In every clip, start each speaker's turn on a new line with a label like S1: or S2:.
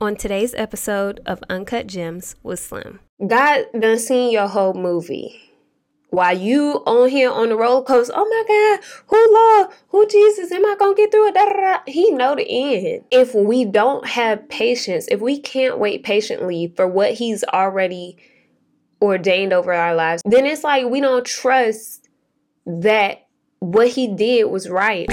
S1: on today's episode of Uncut Gems with Slim.
S2: God done seen your whole movie. While you on here on the roller coaster, oh my God, who Lord, who Jesus, am I gonna get through it? Da, da, da. He know the end. If we don't have patience, if we can't wait patiently for what He's already ordained over our lives, then it's like we don't trust that what He did was right.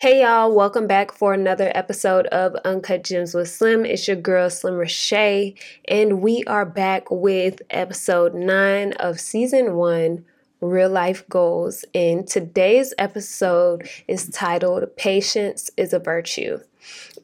S2: Hey y'all, welcome back for another episode of Uncut Gems with Slim. It's your girl Slim Rashay, and we are back with episode 9 of season 1 Real Life Goals. And today's episode is titled Patience is a Virtue.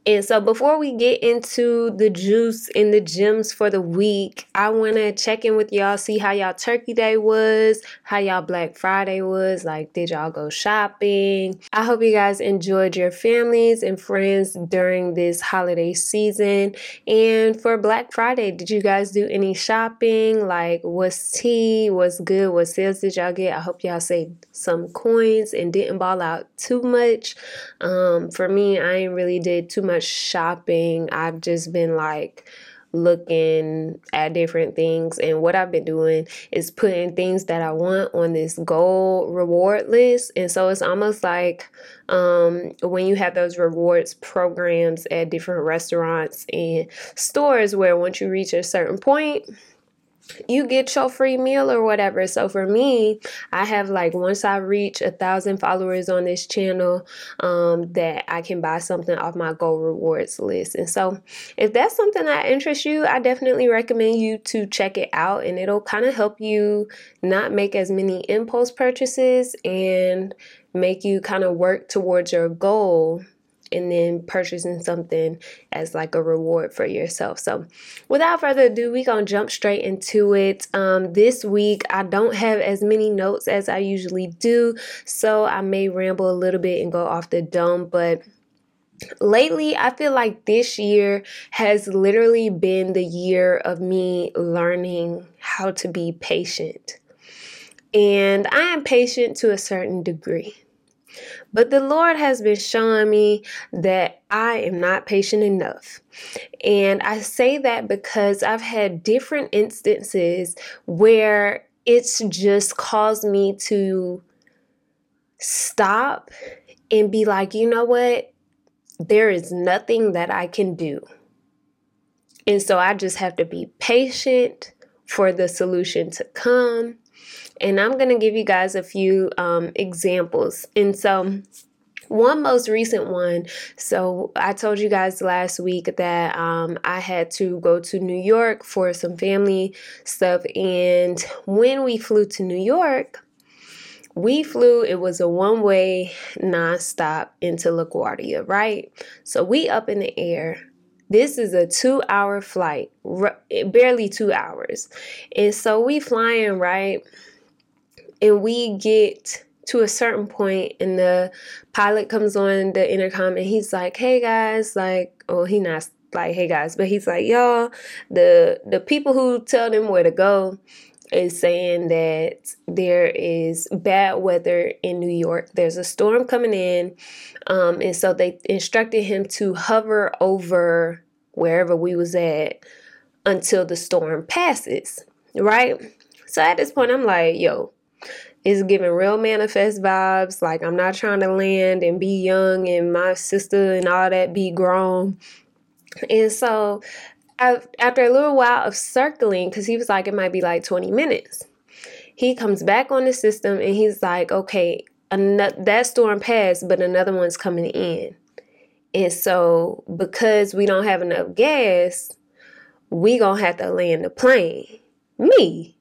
S2: And so, before we get into the juice and the gems for the week, I want to check in with y'all, see how y'all Turkey Day was, how y'all Black Friday was. Like, did y'all go shopping? I hope you guys enjoyed your families and friends during this holiday season. And for Black Friday, did you guys do any shopping? Like, what's tea? What's good? What sales did y'all get? I hope y'all saved some coins and didn't ball out too much. Um, for me, I ain't really did too much shopping. I've just been like looking at different things and what I've been doing is putting things that I want on this goal reward list and so it's almost like um, when you have those rewards programs at different restaurants and stores where once you reach a certain point you get your free meal or whatever. So for me, I have like once I reach a thousand followers on this channel, um, that I can buy something off my goal Rewards list. And so if that's something that interests you, I definitely recommend you to check it out and it'll kind of help you not make as many impulse purchases and make you kind of work towards your goal and then purchasing something as like a reward for yourself. So, without further ado, we gonna jump straight into it. Um, this week, I don't have as many notes as I usually do, so I may ramble a little bit and go off the dome, but lately i feel like this year has literally been the year of me learning how to be patient and i am patient to a certain degree but the Lord has been showing me that I am not patient enough. And I say that because I've had different instances where it's just caused me to stop and be like, you know what? There is nothing that I can do. And so I just have to be patient for the solution to come and I'm going to give you guys a few um, examples. And so, one most recent one. So, I told you guys last week that um, I had to go to New York for some family stuff. And when we flew to New York, we flew, it was a one way nonstop into LaGuardia, right? So, we up in the air. This is a two hour flight, barely two hours. And so we flying, right? And we get to a certain point and the pilot comes on the intercom and he's like hey guys like oh he not like hey guys but he's like y'all the the people who tell them where to go is saying that there is bad weather in New York. There's a storm coming in. Um, and so they instructed him to hover over wherever we was at until the storm passes. Right? So at this point I'm like, yo, it's giving real manifest vibes. Like I'm not trying to land and be young and my sister and all that be grown. And so after a little while of circling, because he was like, it might be like 20 minutes, he comes back on the system and he's like, okay, that storm passed, but another one's coming in. And so because we don't have enough gas, we gonna have to land the plane. Me,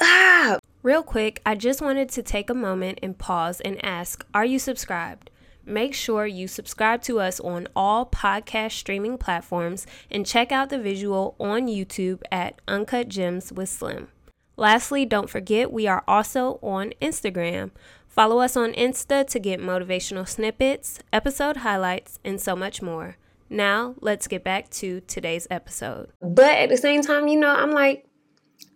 S1: Ah! Real quick, I just wanted to take a moment and pause and ask Are you subscribed? Make sure you subscribe to us on all podcast streaming platforms and check out the visual on YouTube at Uncut Gems with Slim. Lastly, don't forget we are also on Instagram. Follow us on Insta to get motivational snippets, episode highlights, and so much more. Now, let's get back to today's episode.
S2: But at the same time, you know, I'm like,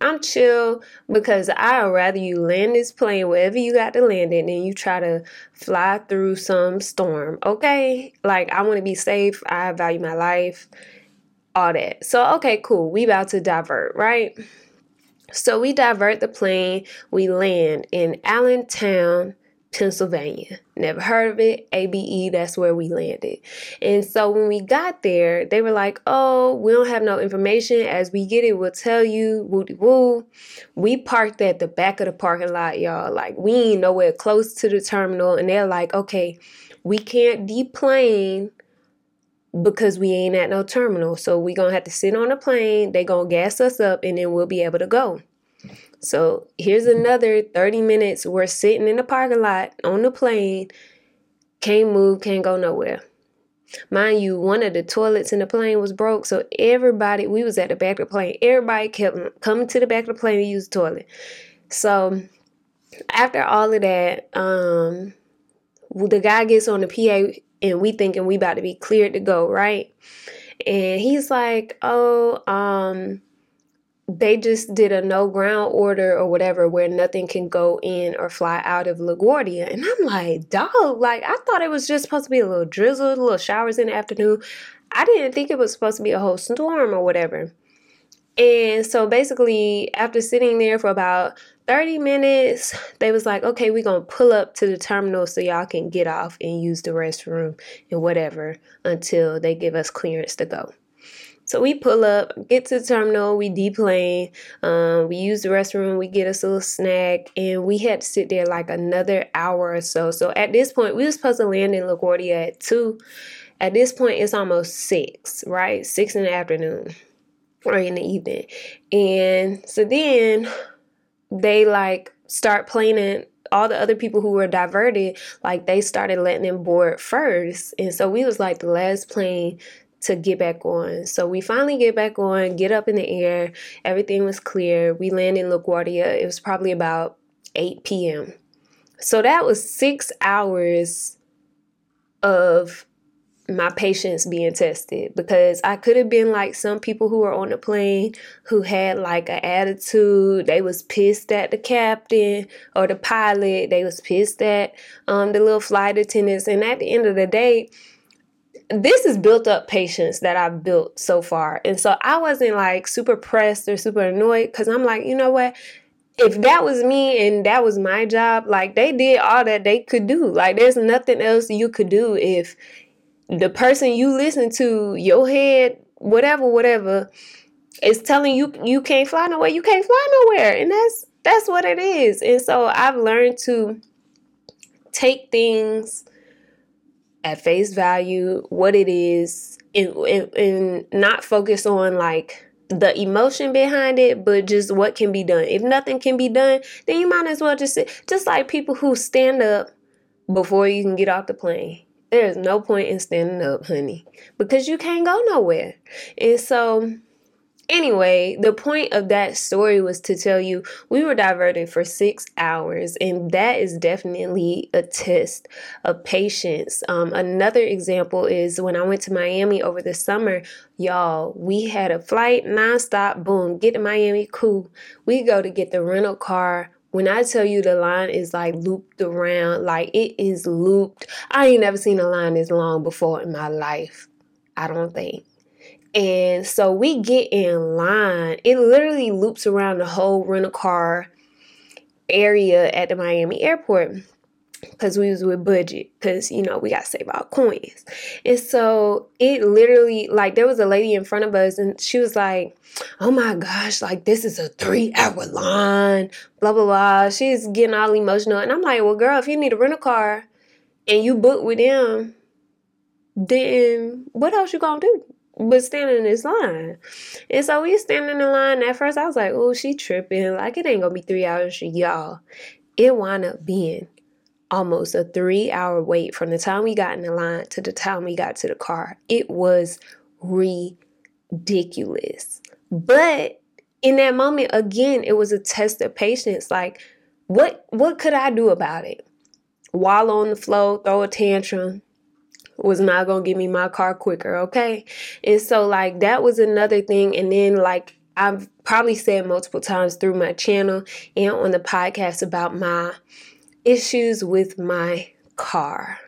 S2: I'm chill because I'd rather you land this plane wherever you got to land it than you try to fly through some storm. Okay? Like I want to be safe. I value my life. All that. So okay, cool. We about to divert, right? So we divert the plane. We land in Allentown, Pennsylvania. Never heard of it. ABE, that's where we landed. And so when we got there, they were like, oh, we don't have no information. As we get it, we'll tell you. Woo woo. We parked at the back of the parking lot, y'all. Like, we ain't nowhere close to the terminal. And they're like, okay, we can't deplane because we ain't at no terminal. So we gonna have to sit on a plane. They gonna gas us up and then we'll be able to go. So here's another 30 minutes. We're sitting in the parking lot on the plane. Can't move, can't go nowhere. Mind you, one of the toilets in the plane was broke. So everybody, we was at the back of the plane. Everybody kept coming to the back of the plane to use the toilet. So after all of that, um, the guy gets on the PA and we thinking we about to be cleared to go, right? And he's like, oh, um, they just did a no ground order or whatever where nothing can go in or fly out of LaGuardia. And I'm like, dog, like I thought it was just supposed to be a little drizzle, little showers in the afternoon. I didn't think it was supposed to be a whole storm or whatever. And so basically, after sitting there for about 30 minutes, they was like, okay, we're to pull up to the terminal so y'all can get off and use the restroom and whatever until they give us clearance to go. So we pull up, get to the terminal, we deplane, um, we use the restroom, we get us a little snack, and we had to sit there like another hour or so. So at this point, we were supposed to land in LaGuardia at two. At this point, it's almost six, right? Six in the afternoon or in the evening. And so then they like start playing all the other people who were diverted, like they started letting them board first. And so we was like the last plane to get back on. So we finally get back on, get up in the air. Everything was clear. We land in LaGuardia. It was probably about 8 p.m. So that was six hours of my patience being tested because I could have been like some people who were on the plane who had like an attitude. They was pissed at the captain or the pilot. They was pissed at um, the little flight attendants. And at the end of the day, this is built up patience that I've built so far. And so I wasn't like super pressed or super annoyed because I'm like, you know what? If that was me and that was my job, like they did all that they could do. Like there's nothing else you could do if the person you listen to, your head, whatever, whatever, is telling you you can't fly nowhere, you can't fly nowhere. And that's that's what it is. And so I've learned to take things at face value, what it is, and, and, and not focus on like the emotion behind it, but just what can be done. If nothing can be done, then you might as well just sit. Just like people who stand up before you can get off the plane. There's no point in standing up, honey, because you can't go nowhere. And so Anyway, the point of that story was to tell you we were diverted for six hours, and that is definitely a test of patience. Um, another example is when I went to Miami over the summer, y'all, we had a flight nonstop, boom, get to Miami, cool. We go to get the rental car. When I tell you the line is like looped around, like it is looped. I ain't never seen a line this long before in my life. I don't think. And so we get in line. It literally loops around the whole rental car area at the Miami airport because we was with budget because you know we got to save our coins. And so it literally like there was a lady in front of us and she was like oh my gosh like this is a three hour line blah blah blah. She's getting all emotional. And i'm like well girl if you need a rental car and you book with them then what else you gonna do but standing in this line. And so we standing in line. At first, I was like, oh, she tripping. Like, it ain't gonna be three hours y'all. It wound up being almost a three hour wait from the time we got in the line to the time we got to the car. It was ridiculous. But in that moment, again, it was a test of patience. Like, what what could I do about it? Wallow on the floor, throw a tantrum, was not gonna give me my car quicker, okay? And so like that was another thing. And then like I've probably said multiple times through my channel and on the podcast about my issues with my car.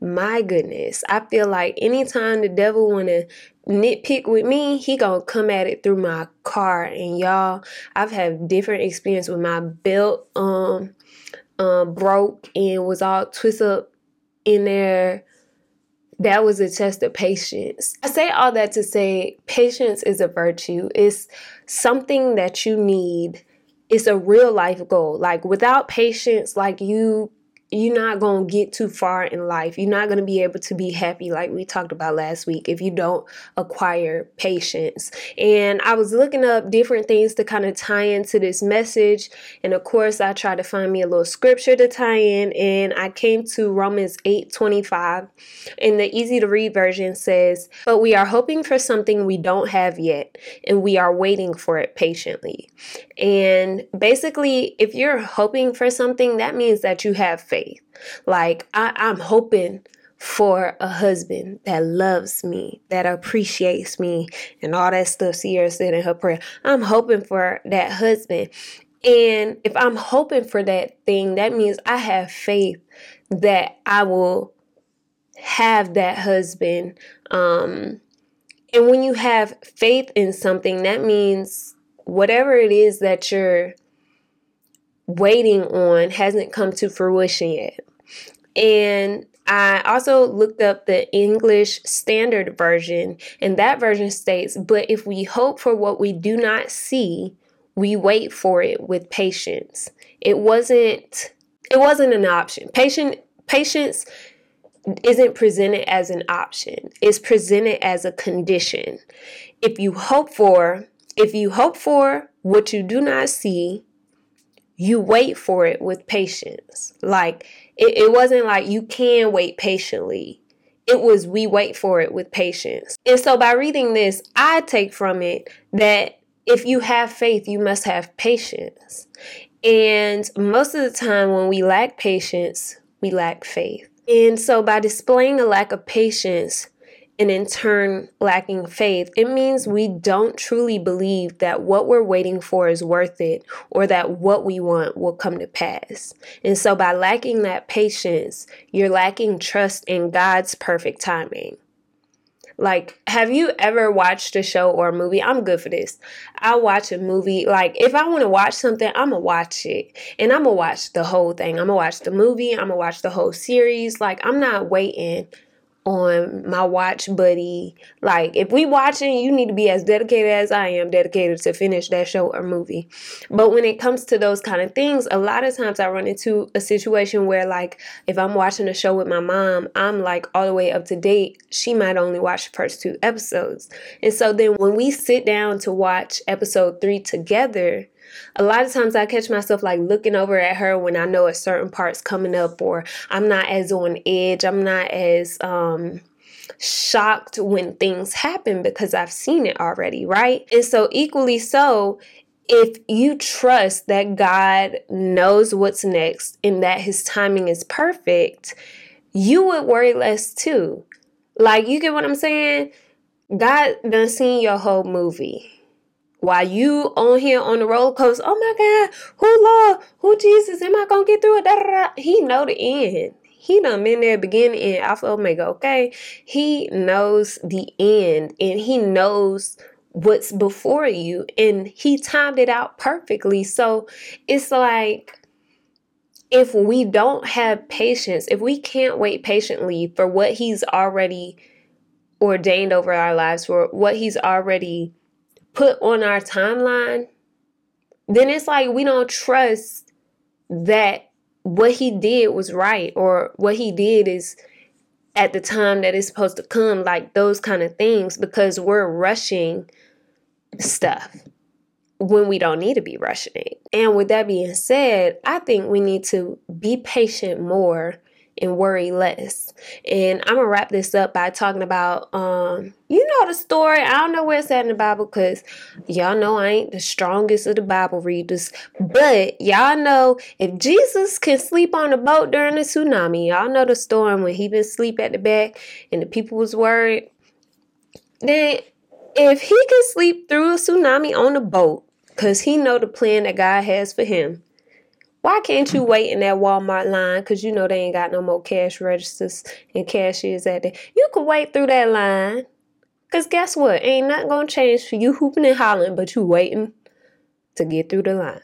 S2: My goodness, I feel like anytime the devil want to nitpick with me, he gonna come at it through my car. And y'all, I've had different experience with my belt um um broke and was all twisted up in there that was a test of patience. I say all that to say patience is a virtue. It's something that you need. It's a real life goal. Like without patience, like you you're not going to get too far in life. You're not going to be able to be happy, like we talked about last week, if you don't acquire patience. And I was looking up different things to kind of tie into this message. And of course, I tried to find me a little scripture to tie in. And I came to Romans 8 25. And the easy to read version says, But we are hoping for something we don't have yet, and we are waiting for it patiently. And basically, if you're hoping for something, that means that you have faith Like, I, I'm hoping for a husband that loves me, that appreciates me, and all that stuff Sierra said in her prayer. I'm hoping for that husband. And if I'm hoping for that thing, that means I have faith that I will have that husband. Um, and when you have faith in something, that means whatever it is that you're waiting on hasn't come to fruition yet. And I also looked up the English Standard Version, and that version states, But if we hope for what we do not see, we wait for it with patience. It wasn't it wasn't an option. Patient patience isn't presented as an option. It's presented as a condition. If you hope for if you hope for what you do not see, you wait for it with patience. Like it, it wasn't like you can wait patiently. It was we wait for it with patience. And so by reading this, I take from it that if you have faith, you must have patience. And most of the time, when we lack patience, we lack faith. And so, by displaying a lack of patience, and in turn lacking faith, it means we don't truly believe that what we're waiting for is worth it or that what we want will come to pass. And so, by lacking that patience, you're lacking trust in God's perfect timing. Like, have you ever watched a show or a movie? I'm good for this. I watch a movie. Like, if I want to watch something, I'm going to watch it. And I'm going to watch the whole thing. I'm going to watch the movie. I'm going to watch the whole series. Like, I'm not waiting on my watch buddy. Like if we watching, you need to be as dedicated as I am dedicated to finish that show or movie. But when it comes to those kind of things, a lot of times I run into a situation where like if I'm watching a show with my mom, I'm like all the way up to date. She might only watch the first two episodes. And so then when we sit down to watch episode 3 together, a lot of times I catch myself like looking over at her when I know a certain part's coming up, or I'm not as on edge. I'm not as um, shocked when things happen because I've seen it already, right? And so, equally so, if you trust that God knows what's next and that his timing is perfect, you would worry less too. Like, you get what I'm saying? God done seen your whole movie while you on here on the roller coaster, oh my God, who Lord, who Jesus, am I gonna get through it? He know the end. He done been there beginning and Alpha Omega, okay? He knows the end and he knows what's before you and he timed it out perfectly. So it's like if we don't have patience, if we can't wait patiently for what he's already ordained over our lives, for what he's already put on our timeline, then it's like we don't trust that what he did was right or what he did is at the time that it's supposed to come, like those kind of things, because we're rushing stuff when we don't need to be rushing it. And with that being said, I think we need to be patient more and worry less. And I'm gonna wrap this up by talking about um you know the story. I don't know where it's at in the Bible because y'all know I ain't the strongest of the Bible readers. But y'all know if Jesus can sleep on the boat during the tsunami, y'all know the storm when he been sleep at the back and the people was worried. Then if he can sleep through a tsunami on a boat, cause he know the plan that God has for him, why can't you wait in that Walmart line? Cause you know they ain't got no more cash registers and cashiers at there. You could wait through that line. Cause guess what? Ain't nothing gonna change for you hooping and hollering, but you waiting to get through the line.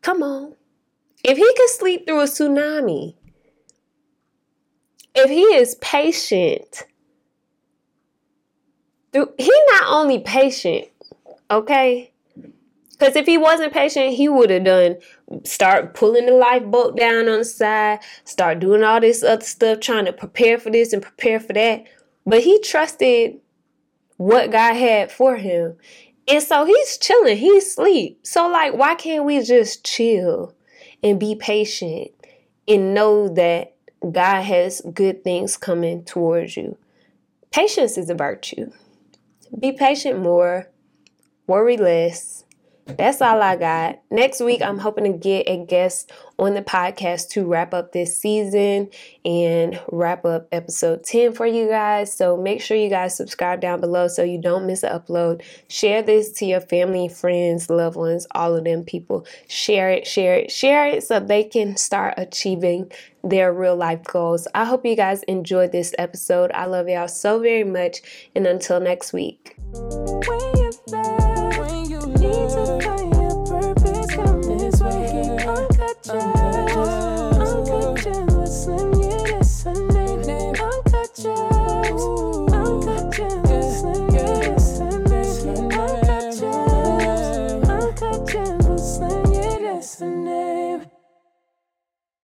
S2: Come on. If he can sleep through a tsunami, if he is patient, he not only patient, okay? Because if he wasn't patient, he would have done start pulling the lifeboat down on the side, start doing all this other stuff, trying to prepare for this and prepare for that. But he trusted what God had for him. And so he's chilling, he's asleep. So, like, why can't we just chill and be patient and know that God has good things coming towards you? Patience is a virtue. Be patient more, worry less, that's all I got. Next week, I'm hoping to get a guest on the podcast to wrap up this season and wrap up episode 10 for you guys. So make sure you guys subscribe down below so you don't miss an upload. Share this to your family, friends, loved ones, all of them people. Share it, share it, share it so they can start achieving their real life goals. I hope you guys enjoyed this episode. I love y'all so very much. And until next week.